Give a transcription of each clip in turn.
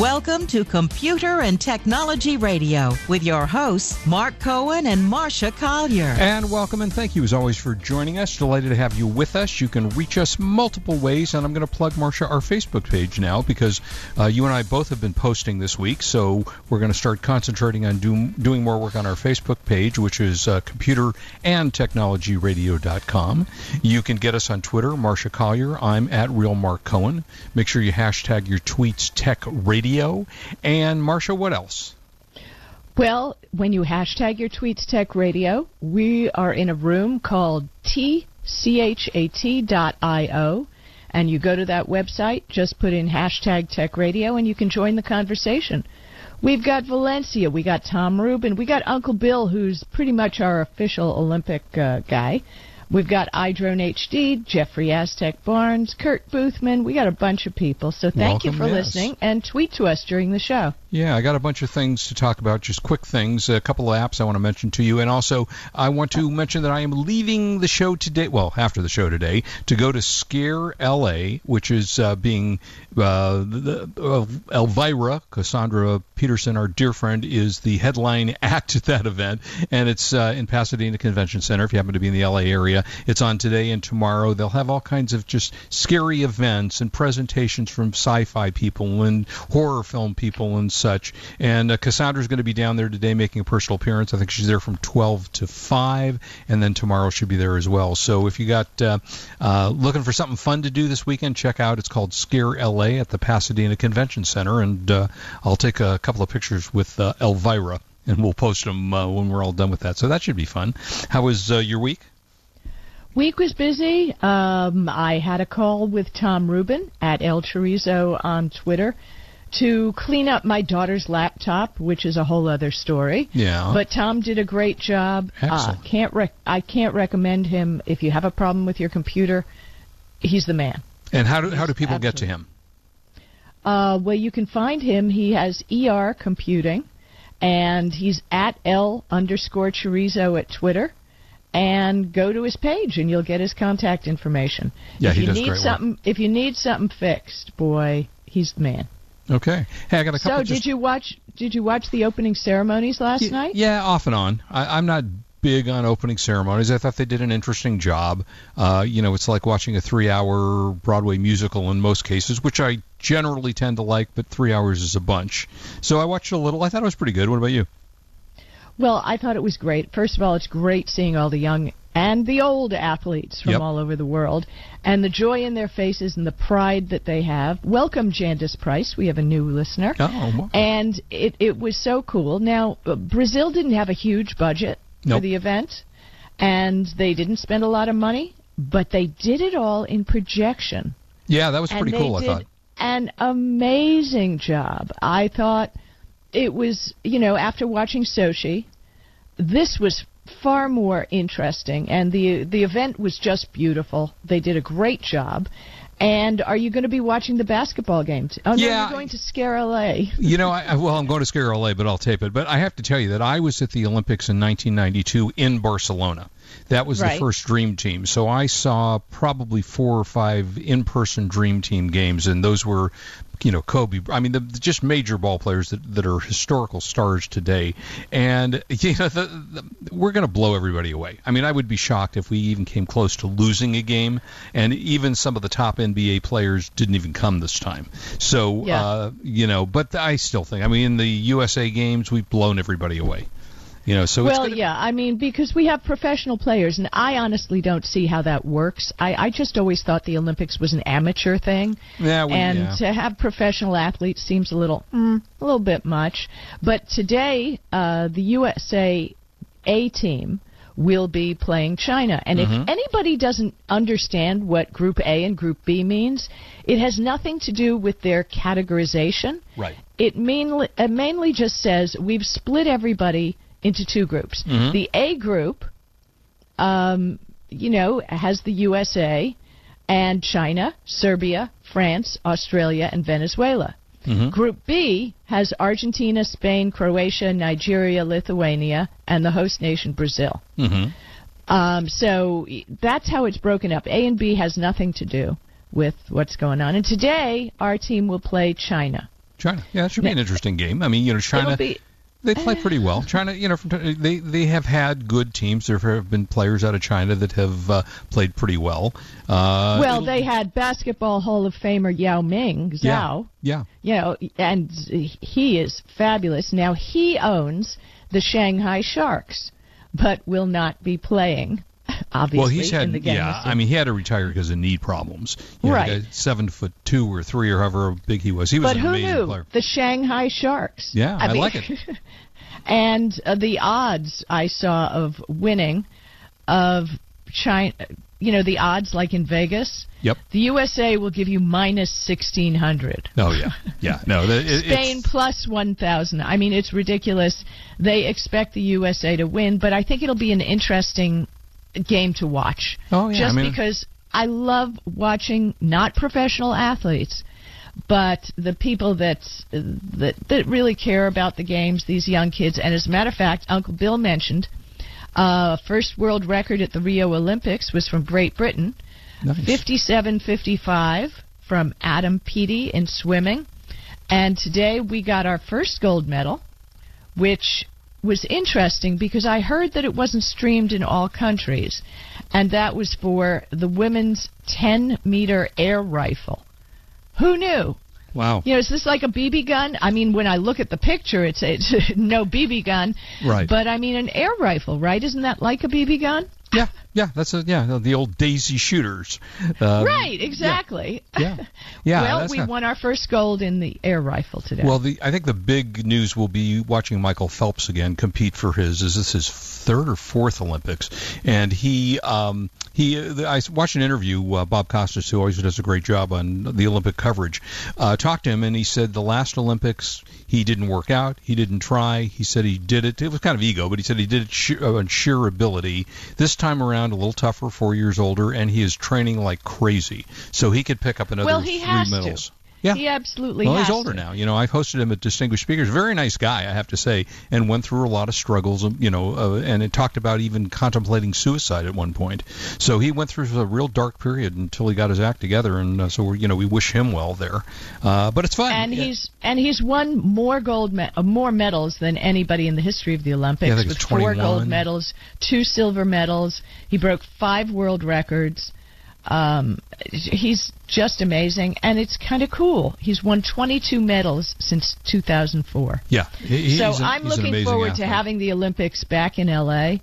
Welcome to Computer and Technology Radio with your hosts, Mark Cohen and Marcia Collier. And welcome and thank you as always for joining us. Delighted to have you with us. You can reach us multiple ways, and I'm going to plug Marcia our Facebook page now because uh, you and I both have been posting this week. So we're going to start concentrating on do, doing more work on our Facebook page, which is uh, Computer and Technology Radio.com. You can get us on Twitter, Marcia Collier. I'm at Real Mark Cohen. Make sure you hashtag your tweets Tech Radio. And Marcia, what else? Well, when you hashtag your tweets Tech Radio, we are in a room called tchat.io. And you go to that website, just put in hashtag Tech Radio, and you can join the conversation. We've got Valencia, we got Tom Rubin, we got Uncle Bill, who's pretty much our official Olympic uh, guy. We've got iDrone HD, Jeffrey Aztec Barnes, Kurt Boothman. We got a bunch of people. So thank Welcome, you for yes. listening and tweet to us during the show. Yeah, I got a bunch of things to talk about, just quick things, a couple of apps I want to mention to you, and also I want to mention that I am leaving the show today, well, after the show today, to go to Scare LA, which is uh, being uh, the, uh, Elvira, Cassandra Peterson, our dear friend, is the headline act at that event, and it's uh, in Pasadena Convention Center. If you happen to be in the LA area, it's on today and tomorrow. They'll have all kinds of just scary events and presentations from sci-fi people and horror film people and such. And uh, Cassandra's going to be down there today making a personal appearance. I think she's there from 12 to 5, and then tomorrow she'll be there as well. So if you got uh, uh, looking for something fun to do this weekend, check out. It's called Scare LA at the Pasadena Convention Center, and uh, I'll take a couple of pictures with uh, Elvira. And we'll post them uh, when we're all done with that. So that should be fun. How was uh, your week? Week was busy. Um, I had a call with Tom Rubin at El Chorizo on Twitter to clean up my daughter's laptop, which is a whole other story. Yeah. But Tom did a great job. Excellent. Uh, can't rec- I can't recommend him if you have a problem with your computer. He's the man. And how do how do people get to him? Uh, well, you can find him. He has ER Computing, and he's at L underscore Chorizo at Twitter. And go to his page, and you'll get his contact information. Yeah, if he you does need great work. something, if you need something fixed, boy, he's the man. Okay. Hey, I got a couple. So, just, did you watch? Did you watch the opening ceremonies last Y- night? Yeah, off and on. I, I'm not big on opening ceremonies. I thought they did an interesting job. Uh, you know, it's like watching a three-hour Broadway musical in most cases, which I generally tend to like, but three hours is a bunch. So I watched a little. I thought it was pretty good. What about you? Well, I thought it was great. First of all, it's great seeing all the young and the old athletes from Yep. all over the world and the joy in their faces and the pride that they have. Welcome, Jandis Price. We have a new listener. Oh, well. And it, it was so cool. Now, uh, Brazil didn't have a huge budget for the event, and they didn't spend a lot of money, but they did it all in projection. yeah, that was pretty cool. I thought. an amazing job. I thought it was, you know, after watching Sochi, this was far more interesting, and the the event was just beautiful. They did a great job. And are you going to be watching the basketball game? T- oh no, Yeah. you're going to Scare LA. You know, I, well, I'm going to Scare LA, but I'll tape it. But I have to tell you that I was at the Olympics in 1992 in Barcelona. That was Right. the first Dream Team. So I saw probably four or five in-person Dream Team games, and those were, you know, Kobe. I mean, the, the just major ball players that, that are historical stars today. And you know, the, the, we're going to blow everybody away. I mean, I would be shocked if we even came close to losing a game, and even some of the top NBA players didn't even come this time. So, Yeah. uh, you know, but I still think. I mean, in the USA games, we've blown everybody away. You know, so well, yeah, I mean, because we have professional players, and I honestly don't see how that works. I, I just always thought the Olympics was an amateur thing, Yeah, we- and yeah. to have professional athletes seems a little, mm, a little bit much. But today, uh, the USA A team will be playing China, and Mm-hmm. if anybody doesn't understand what Group A and Group B means, it has nothing to do with their categorization. Right. It mainly, it mainly just says we've split everybody into two groups. Mm-hmm. The A group, um, you know, has the USA and China, Serbia, France, Australia, and Venezuela. Mhm. Group B has Argentina, Spain, Croatia, Nigeria, Lithuania, and the host nation Brazil. hmm Um, so that's how it's broken up. A and B has nothing to do with what's going on. And today our team will play China. China. Yeah, that should be an interesting game. I mean, you know, China. Be They play pretty well. China, you know, from, they they have had good teams. There have been players out of China that have uh, played pretty well. Uh, well, they had basketball Hall of Famer Yao Ming Zhao. yeah, you know, and he is fabulous. Now he owns the Shanghai Sharks, but will not be playing. Obviously, well, he's had yeah. I mean, he had to retire because of knee problems. You know, Right. seven foot two or three or however big he was. He was but an who amazing knew player. the Shanghai Sharks? Yeah, I mean, like it. and uh, the odds I saw of winning of China, you know, the odds like in Vegas. Yep. The USA will give you minus sixteen hundred. Oh yeah, yeah. No, the, it, Spain plus 1,000. I mean, it's ridiculous. They expect the USA to win, but I think it'll be an interesting game to watch. Oh, yeah, Just I mean- because I love watching not professional athletes, but the people that that that really care about the games. These young kids, and as a matter of fact, Uncle Bill mentioned. Uh, first world record at the Rio Olympics was from Great Britain. nice. 57.55 from Adam Peaty in swimming. And today we got our first gold medal, which was interesting because I heard that it wasn't streamed in all countries. And that was for the women's 10 meter air rifle. Who knew? Wow. You know, is this like a BB gun? I mean, when I look at the picture, it's it's no BB gun. Right. But I mean, an air rifle, right? Isn't that like a BB gun? Yeah, yeah. That's a yeah. The old Daisy shooters. Um, right, exactly. Yeah. Yeah. well, we not- won our first gold in the air rifle today. Well, the I think the big news will be watching Michael Phelps again compete for his is this his third or fourth Olympics, and he um, he I watched an interview uh, Bob Costas who always does a great job on the Olympic coverage uh, talked to him and he said the last Olympics he didn't work out he didn't try he said he did it it was kind of ego but he said he did it on sheer ability this time around a little tougher four years older and he is training like crazy so he could pick up another Well, he three has to. Yeah. He absolutely Well, has he's older to. now. You know, I've hosted him at Distinguished Speakers. Very nice guy, I have to say, and went through a lot of struggles. um, You know, uh, and it talked about even contemplating suicide at one point. So he went through a real dark period until he got his act together. And uh, so, we're, you know, we wish him well there. Uh, but it's fun. And Yeah. he's and he's won more gold me- uh, more medals than anybody in the history of the Olympics Yeah, with four gold medals, two silver medals. He broke five world records. Um, he's just amazing, and it's kind of cool. He's won 22 medals since 2004. yeah. He, so I'm looking forward athlete. to having the Olympics back in LA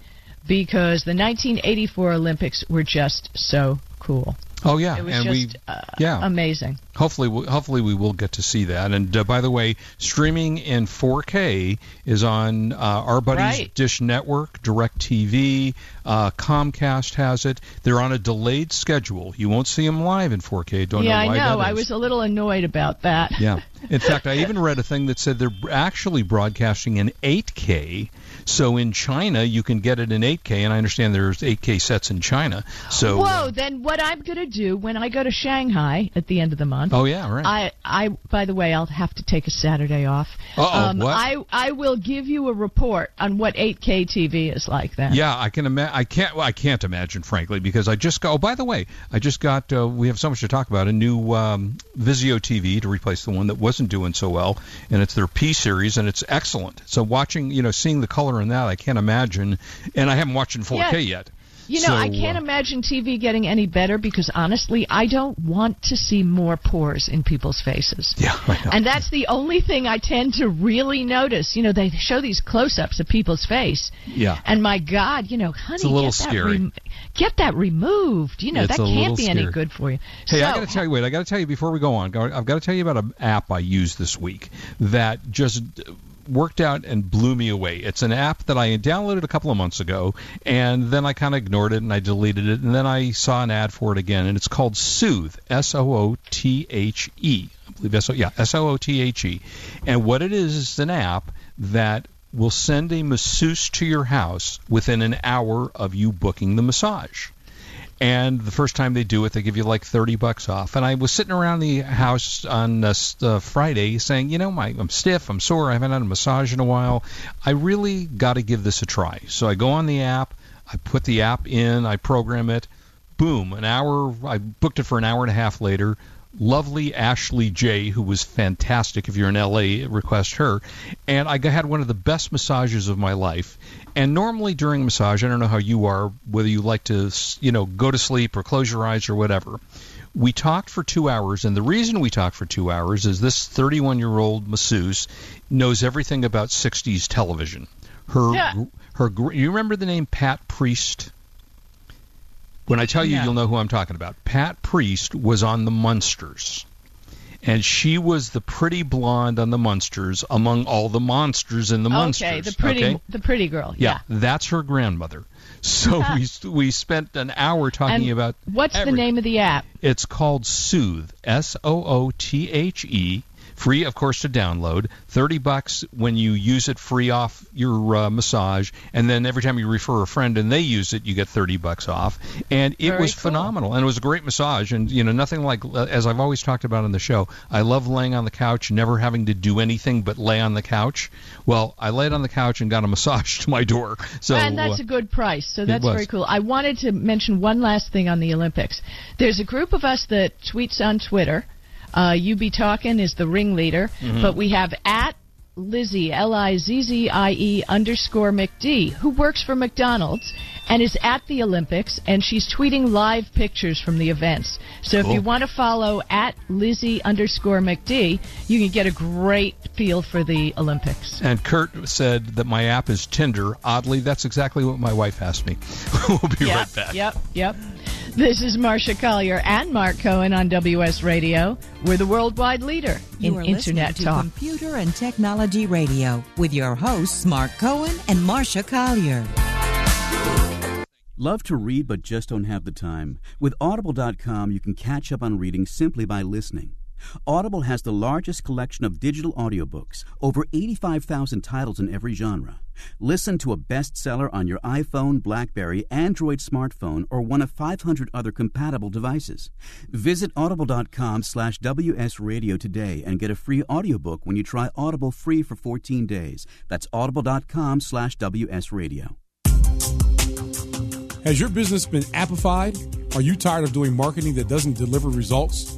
because the 1984 Olympics were just so cool. Oh yeah, It was and just we uh, yeah. amazing. Hopefully, we- hopefully we will get to see that. And uh, by the way, streaming in 4K is on uh, our buddies Right. Dish Network, DirecTV, uh, Comcast has it. They're on a delayed schedule. You won't see them live in 4K. Don't yeah, know why I know. I was a little annoyed about that. Yeah. In fact, I even read a thing that said they're actually broadcasting in 8K. So in China, you can get it in 8K, and I understand there's 8K sets in China. So. Whoa! uh, Then what I'm going to do when I go to Shanghai at the end of the month? oh yeah, right. I, I, by the way, I'll have to take a Saturday off. Um, what? I, I will give you a report on what 8K TV is like then. Yeah, I can imagine. I can't. Well, I can't imagine, frankly, because I just got. Oh, by the way, I just got. Uh, we have so much to talk about. A new um, Vizio TV to replace the one that wasn't doing so well, and it's their P series, and it's excellent. So watching, you know, seeing the color in that, I can't imagine. And I haven't watched in 4K Yeah. yet. You know, So, I can't uh, imagine TV getting any better because honestly, I don't want to see more pores in people's faces. Yeah. And that's the only thing I tend to really notice. You know, they show these close-ups of people's face, yeah. and my God, you know, honey, a little get that scary. rem- get that removed. You know, It's that can't be any good for you. Hey, so, I got to tell you. Wait, I got to tell you before we go on. I've got to tell you about an app I used this week that just worked out and blew me away. It's an app that I downloaded a couple of months ago, and then I kind of ignored it and I deleted it, and then I saw an ad for it again, and it's called Soothe. S O O T H E. I believe S O yeah S O O T H E. And what it is is an app that will send a masseuse to your house within an hour of you booking the massage And the first time they do it, they give you like 30 bucks off. And I was sitting around the house on uh, Friday saying, you know, my, I'm stiff, I'm sore, I haven't had a massage in a while. I really got to give this a try. So I go on the app, I put the app in, I program it. Boom, an hour, I booked it for an hour and a half later lovely Ashley J, who was fantastic. If you're in LA, request her. And I had one of the best massages of my life. And normally during massage, I don't know how you are, whether you like to, you know, go to sleep or close your eyes or whatever. We talked for two hours, and the reason we talked for two hours is this 31 year old masseuse knows everything about 60s television. Her, Yeah. her, you remember the name Pat Priest? When I tell you, No. you'll know who I'm talking about. Pat Priest was on the Munsters. And she was the pretty blonde on the Munsters among all the monsters in the Munsters. okay, the pretty okay? the pretty girl. Yeah, that's her grandmother. So we we spent an hour talking And about What's the name of the app? It's called Soothe, S O O T H E. Free, of course, to download. Thirty bucks when you use it, free off your uh, massage, and then every time you refer a friend and they use it, you get thirty bucks off. And it Very was cool. phenomenal, and it was a great massage. And you know, nothing like uh, as I've always talked about on the show. I love laying on the couch, never having to do anything but lay on the couch. Well, I laid on the couch and got a massage to my door. So and that's uh, a good price. So that's very cool. I wanted to mention one last thing on the Olympics. There's a group of us that tweets on Twitter. Uh, you be talking is the ringleader, Mm-hmm. but we have at Lizzie L I Z Z I E underscore McD who works for McDonald's and is at the Olympics and she's tweeting live pictures from the events. So if you want to follow at Lizzie underscore McD, you can get a great feel for the Olympics. And Kurt said that my app is Tinder. Oddly, that's exactly what my wife asked me. we'll be yep, right back. Yep, yep. This is Marcia Collier and Mark Cohen on WS Radio. We're the worldwide leader in You are Internet to talk. Computer and Technology Radio with your hosts Mark Cohen and Marcia Collier. Love to read but just don't have the time? With Audible.com, you can catch up on reading simply by listening. Audible has the largest collection of digital audiobooks, over 85,000 titles in every genre. Listen to a bestseller on your iPhone, Blackberry, Android smartphone, or one of 500 other compatible devices. Visit audible.com slash wsradio today and get a free audiobook when you try Audible free for 14 days. That's audible.com slash wsradio. Has your business been appified? Are you tired of doing marketing that doesn't deliver results?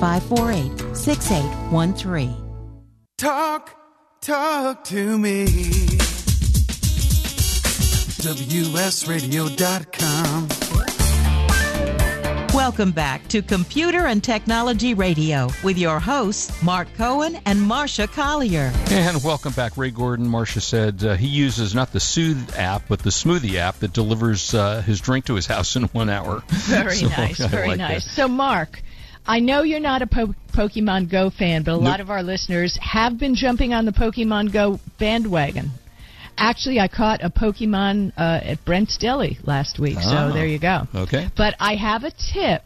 548 6813. Talk, talk to me. WSRadio.com. Welcome back to Computer and Technology Radio with your hosts, Mark Cohen and Marcia Collier. And welcome back. Ray Gordon, Marcia said uh, he uses not the Soothe app, but the Smoothie app that delivers uh, his drink to his house in one hour. Very So, nice, I very like nice. that. So, Mark, I know you're not a po- Pokemon Go fan, but a lot of our listeners have been jumping on the Pokemon Go bandwagon. Actually, I caught a Pokemon uh, at Brent's Deli last week, Ah. so there you go. Okay. But I have a tip,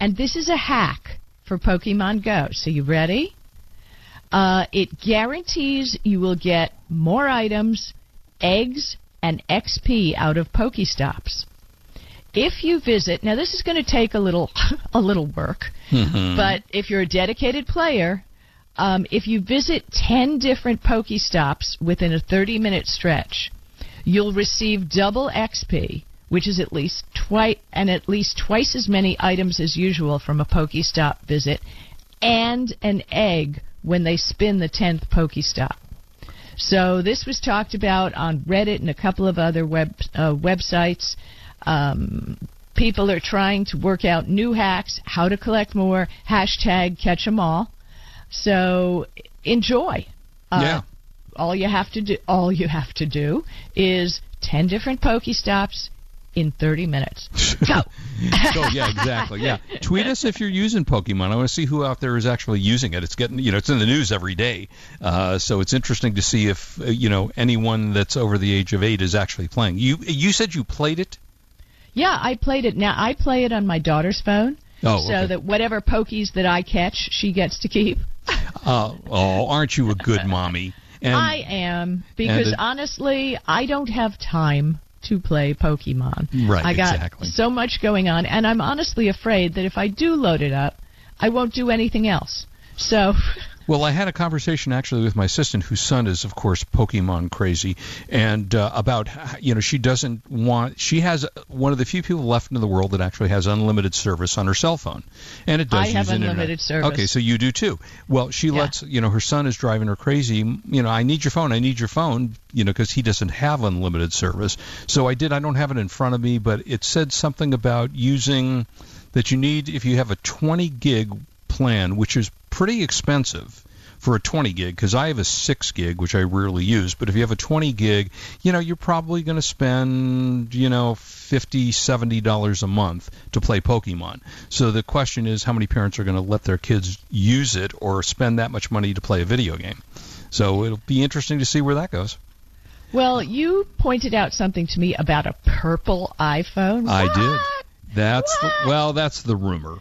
and this is a hack for Pokemon Go. So, you ready? Uh, it guarantees you will get more items, eggs, and XP out of Pokestops. If you visit, now this is going to take a little, a little work, but if you're a dedicated player, um, if you visit 10 different Pokestops within a 30 minute stretch, you'll receive double XP, which is at least twice and at least twice as many items as usual from a Pokestop visit, and an egg when they spin the 10th Pokestop. So this was talked about on Reddit and a couple of other web uh, websites. Um, people are trying to work out new hacks, how to collect more. Hashtag catch 'em all. So enjoy. Uh, Yeah. All you have to do, all you have to do, is ten different Pokestops in thirty minutes. Go. So yeah, exactly. Yeah, tweet us if you're using Pokemon. I want to see who out there is actually using it. It's getting, you know, it's in the news every day. Uh, so it's interesting to see if uh, you know anyone that's over the age of eight is actually playing. You you said you played it. Yeah, I played it. Now I play it on my daughter's phone, Oh, so okay. that whatever pokies that I catch, she gets to keep. Uh, oh, aren't you a good mommy? And I am because it- honestly, I don't have time to play Pokemon. Right, I got exactly. so much going on, and I'm honestly afraid that if I do load it up, I won't do anything else. So, Well, I had a conversation actually with my assistant, whose son is, of course, Pokemon crazy, and uh, about h- you know she doesn't want. She has one of the few people left in the world that actually has unlimited service on her cell phone, and it does I use have internet. unlimited service. Okay, so you do too. Well, she Yeah. lets you know her son is driving her crazy. You know, I need your phone. I need your phone. You know, because he doesn't have unlimited service. So I did. I don't have it in front of me, but it said something about using that you need if you have a 20 gig plan, which is pretty expensive for a 20 gig because I have a 6 gig which I rarely use but if you have a 20 gig you know you're probably going to spend you know 50 70 dollars a month to play Pokemon so the question is how many parents are going to let their kids use it or spend that much money to play a video game so it'll be interesting to see where that goes well, you pointed out something to me about a purple iPhone. I What? did. That's the, well, that's the rumor.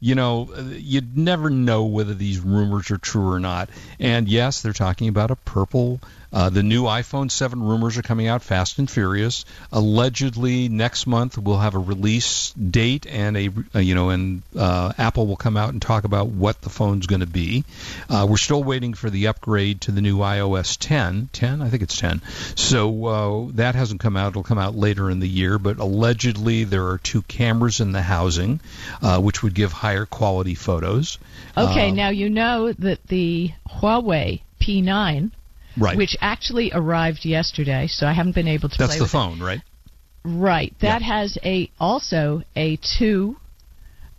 You know, you'd never know whether these rumors are true or not. And yes, they're talking about a purple. Uh, the new iPhone 7 rumors are coming out fast and furious. Allegedly, next month we'll have a release date, and a uh, you know, and uh, Apple will come out and talk about what the phone's going to be. Uh, we're still waiting for the upgrade to the new iOS 10. 10, I think it's 10. So uh, that hasn't come out. It'll come out later in the year. But allegedly, there are two cameras in the housing, uh, which would give higher quality photos. Okay, Uh, now you know that the Huawei P9, right. which actually arrived yesterday, so I haven't been able to. That's play the with phone, right? it. Right. That has a also a two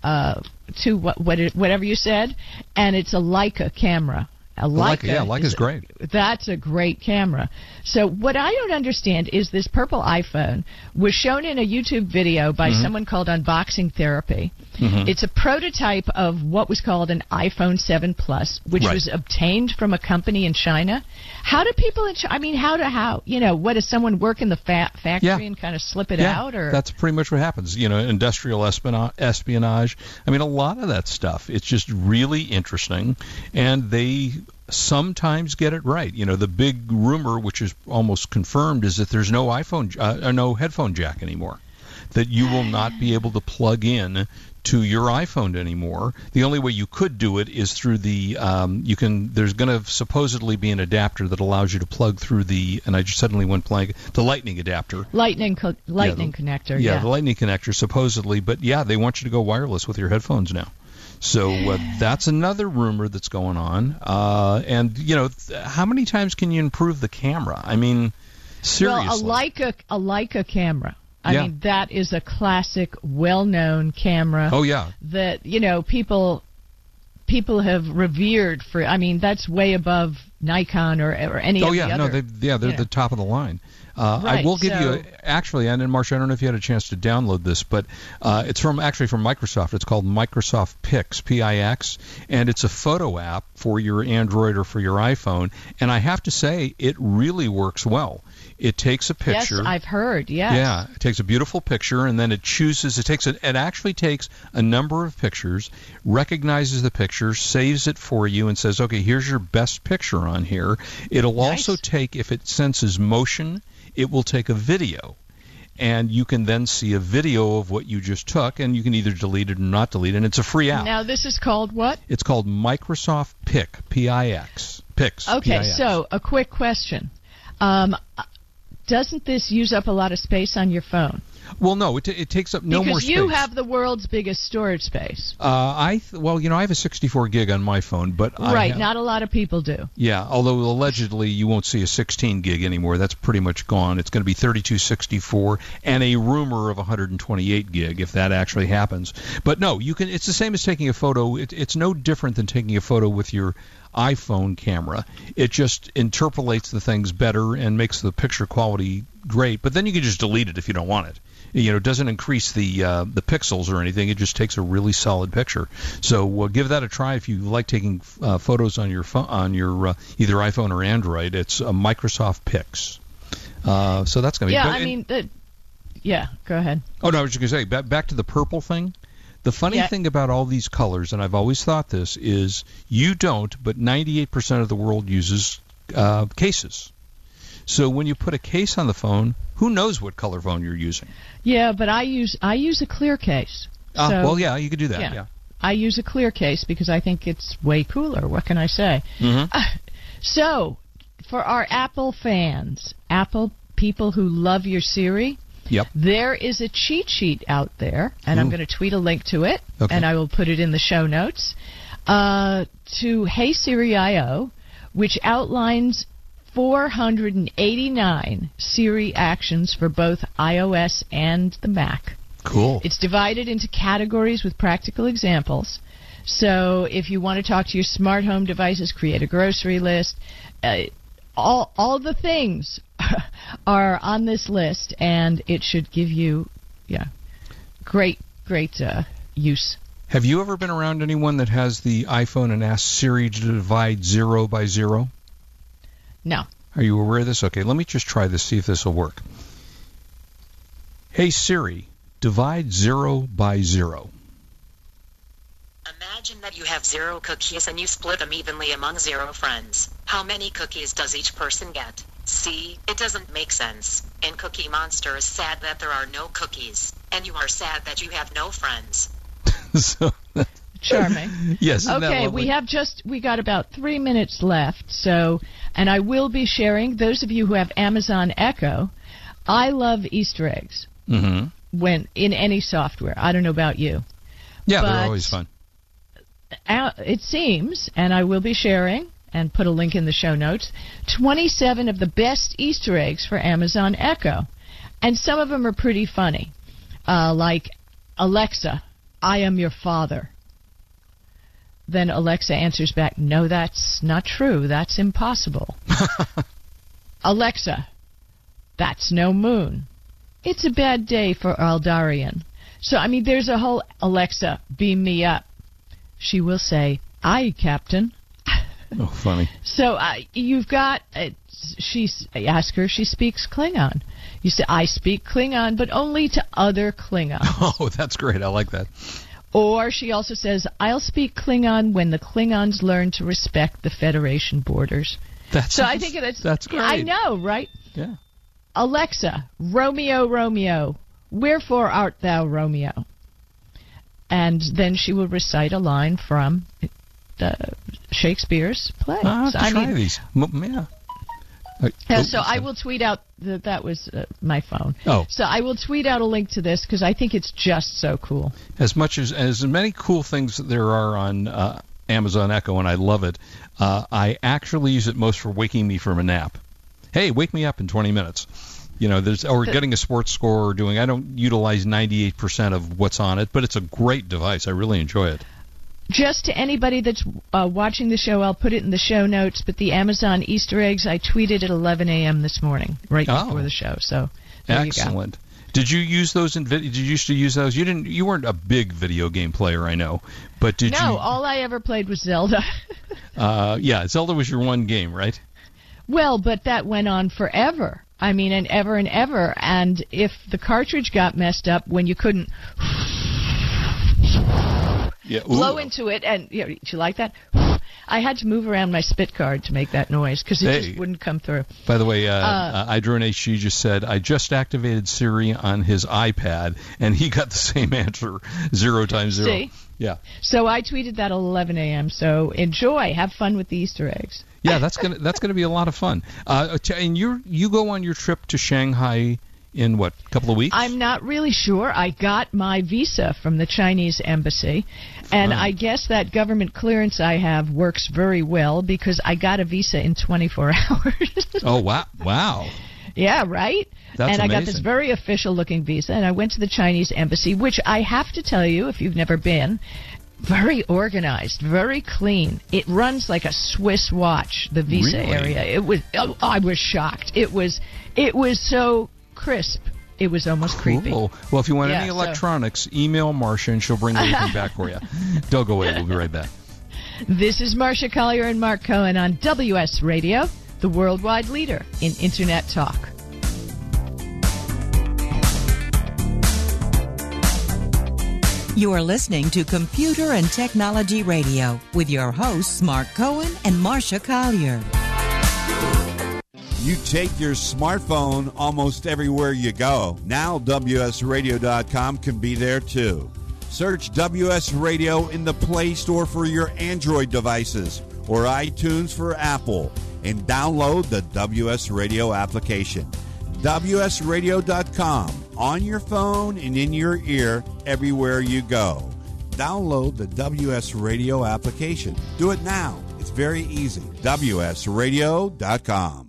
uh two what, what it- whatever you said, and it's a Leica camera. A Leica, Leica, yeah, Leica's is- great. That's a great camera. So what I don't understand is this purple iPhone was shown in a YouTube video by Mm-hmm. someone called Unboxing Therapy. It's a prototype of what was called an iPhone 7 Plus, which Right. was obtained from a company in China. How do people in China, I mean, how do, how, you know, what does someone work in the fa- factory Yeah. and kind of slip it yeah, out or? that's pretty much what happens. You know, industrial espionage, espionage. I mean, a lot of that stuff. It's just really interesting, and they sometimes get it right. You know, the big rumor, which is almost confirmed, is that there's no iPhone, uh, uh, no headphone jack anymore. that you will not be able to plug in to your iPhone anymore. The only way you could do it is through the um, you can. There's going to supposedly be an adapter that allows you to plug through the and I just suddenly went blank the Lightning adapter. Lightning co- Lightning Yeah, connector. Yeah, Yeah. the Lightning connector supposedly, but yeah, they want you to go wireless with your headphones now. So uh, that's another rumor that's going on. Uh, and you know, th- how many times can you improve the camera? I mean, seriously. Well, a Leica a Leica camera. I Yeah. mean, that is a classic, well-known camera. oh yeah, that you know people people have revered for. I mean, that's way above Nikon or or any oh yeah, the no, they, yeah, they're you know. the top of the line. Uh, I will give you a, actually, and then Marcia, I don't know if you had a chance to download this, but uh, it's from actually from Microsoft. It's called Microsoft Pix, P-I-X, and it's a photo app for your Android or for your iPhone. And I have to say, it really works well. It takes a picture. Yes, I've heard. Yes. Yeah, it takes a beautiful picture and then it chooses. It takes it. It actually takes a number of pictures, recognizes the picture, saves it for you, and says, "Okay, here's your best picture on here." It'll Nice. also take, if it senses motion, it will take a video, and you can then see a video of what you just took, and you can either delete it or not delete it. And it's a free app. Now this is called what? it's called Microsoft Pic, P-I-X, Pix. Okay, P-I-X. so a quick question. Um, doesn't this use up a lot of space on your phone? well, no, it, it takes up no because more space. you have the world's biggest storage space. Uh, I th- well, you know, I have a 64 gig on my phone, but I right, have- not a lot of people do. Yeah, although allegedly you won't see a 16 gig anymore. That's pretty much gone. It's going to be 32, 64, and a rumor of 128 gig if that actually happens. But no, you can. It's the same as taking a photo. It, it's no different than taking a photo with your iPhone camera. It just interpolates the things better and makes the picture quality great. But then you can just delete it if you don't want it. You know, it doesn't increase the uh, the pixels or anything. It just takes a really solid picture. So uh, give that a try if you like taking uh, photos on your phone, on your uh, either iPhone or Android. It's uh, Microsoft Pix. Uh, so that's going to be. Yeah, but- I mean, the, yeah. Go ahead. Oh no, I was just going to say back, back to the purple thing. The funny Yeah. thing about all these colors, and I've always thought this, is you don't, but 98% of the world uses uh, cases. So when you put a case on the phone, who knows what color phone you're using? Yeah, but I use I use a clear case. Ah, So- well, yeah, you could do that. yeah. Yeah. I use a clear case because I think it's way cooler. What can I say? Mhm. So, for our Apple fans, Apple people who love your Siri, Yep. there is a cheat sheet out there, and I'm going to tweet a link to it, Okay. and I will put it in the show notes, uh, to Hey Siri IO, which outlines 489 Siri actions for both iOS and the Mac. Cool. It's divided into categories with practical examples. So if you want to talk to your smart home devices, create a grocery list, uh, all all the things are on this list, and it should give you, yeah, great great uh, use. Have you ever been around anyone that has the iPhone and asked Siri to divide zero by zero? No, Are you aware of this? Okay, let me just try this, see if this will work. Hey Siri, divide zero by zero. Imagine that you have zero cookies and you split them evenly among zero friends. How many cookies does each person get? See, it doesn't make sense. And Cookie Monster is sad that there are no cookies. And you are sad that you have no friends. so, charming. yes. Okay, we have just we got about three minutes left. So, and I will be sharing. Those of you who have Amazon Echo, I love Easter eggs Mhm. when in any software. I don't know about you. Yeah, But- they're always fun. It seems, and I will be sharing and put a link in the show notes. Twenty-seven of the best Easter eggs for Amazon Echo, and some of them are pretty funny, uh, like Alexa, I am your father. Then Alexa answers back, No, that's not true. That's impossible. Alexa, that's no moon. It's a bad day for Alderaan. So, I mean, there's a whole Alexa, beam me up. She will say, Aye, Captain. Oh, funny. So uh, you've got. Uh, she ask her. She speaks Klingon. You say, I speak Klingon, but only to other Klingons. Oh, that's great. I like that. Or she also says, I'll speak Klingon when the Klingons learn to respect the Federation borders. That's So I think that's that's great. I know, right? Yeah. Alexa, Romeo, Romeo, Wherefore art thou Romeo? And then she will recite a line from uh, Shakespeare's play. Ah, So, I I try mean, these. M- yeah. Uh, Yeah, oh, so I will tweet out that that was uh, my phone. Oh. So I will tweet out a link to this because I think it's just so cool. as much as as many cool things that there are on uh, Amazon Echo, and I love it. Uh, I actually use it most for waking me from a nap. Hey, wake me up in 20 minutes. You know, there's or getting a sports score or doing. I don't utilize 98% of what's on it, but it's a great device. I really enjoy it. Just to anybody that's uh, watching the show, I'll put it in the show notes. But the Amazon Easter eggs, I tweeted at 11 a.m. this morning, right Oh. before the show. So there you. Excellent. Did you use those in vid- Did you used to use those? You didn't. You weren't a big video game player, I know. But did no, you? all I ever played was Zelda. Uh, yeah, Zelda was your one game, right? well, but that went on forever. I mean, and ever and ever. And if the cartridge got messed up when you couldn't Yeah. blow into it, and you know, did you like that? I had to move around my spit card to make that noise because it Hey. just wouldn't come through. By the way, uh, Uh, uh, iDrone HD just said I just activated Siri on his iPad, and he got the same answer, zero times zero. See? Yeah, So I tweeted that at 11 a.m. So enjoy, have fun with the Easter eggs. Yeah, that's gonna that's gonna be a lot of fun. Uh, and you you go on your trip to Shanghai in what a couple of weeks? I'm not really sure. I got my visa from the Chinese embassy, and Oh. I guess that government clearance I have works very well because I got a visa in 24 hours. oh wow, wow. yeah, right? That's and I got this very official looking visa, and I went to the Chinese embassy, which I have to tell you, if you've never been, very organized, very clean. It runs like a Swiss watch. The visa Really? area. It was. Oh, I was shocked. It was. It was so crisp. It was almost creepy. Well, if you want Yeah, any so- electronics, email Marcia and she'll bring everything back for you. Don't go away. We'll be right back. This is Marcia Collier and Mark Cohen on WS Radio, the worldwide leader in Internet talk. You are listening to Computer and Technology Radio with your hosts, Mark Cohen and Marcia Collier. You take your smartphone almost everywhere you go. Now, WSRadio.com can be there too. Search WS Radio in the Play Store for your Android devices or iTunes for Apple and download the WS Radio application. WSRadio.com on your phone and in your ear everywhere you go. Download the WS Radio application. Do it now. It's very easy. WSRadio.com.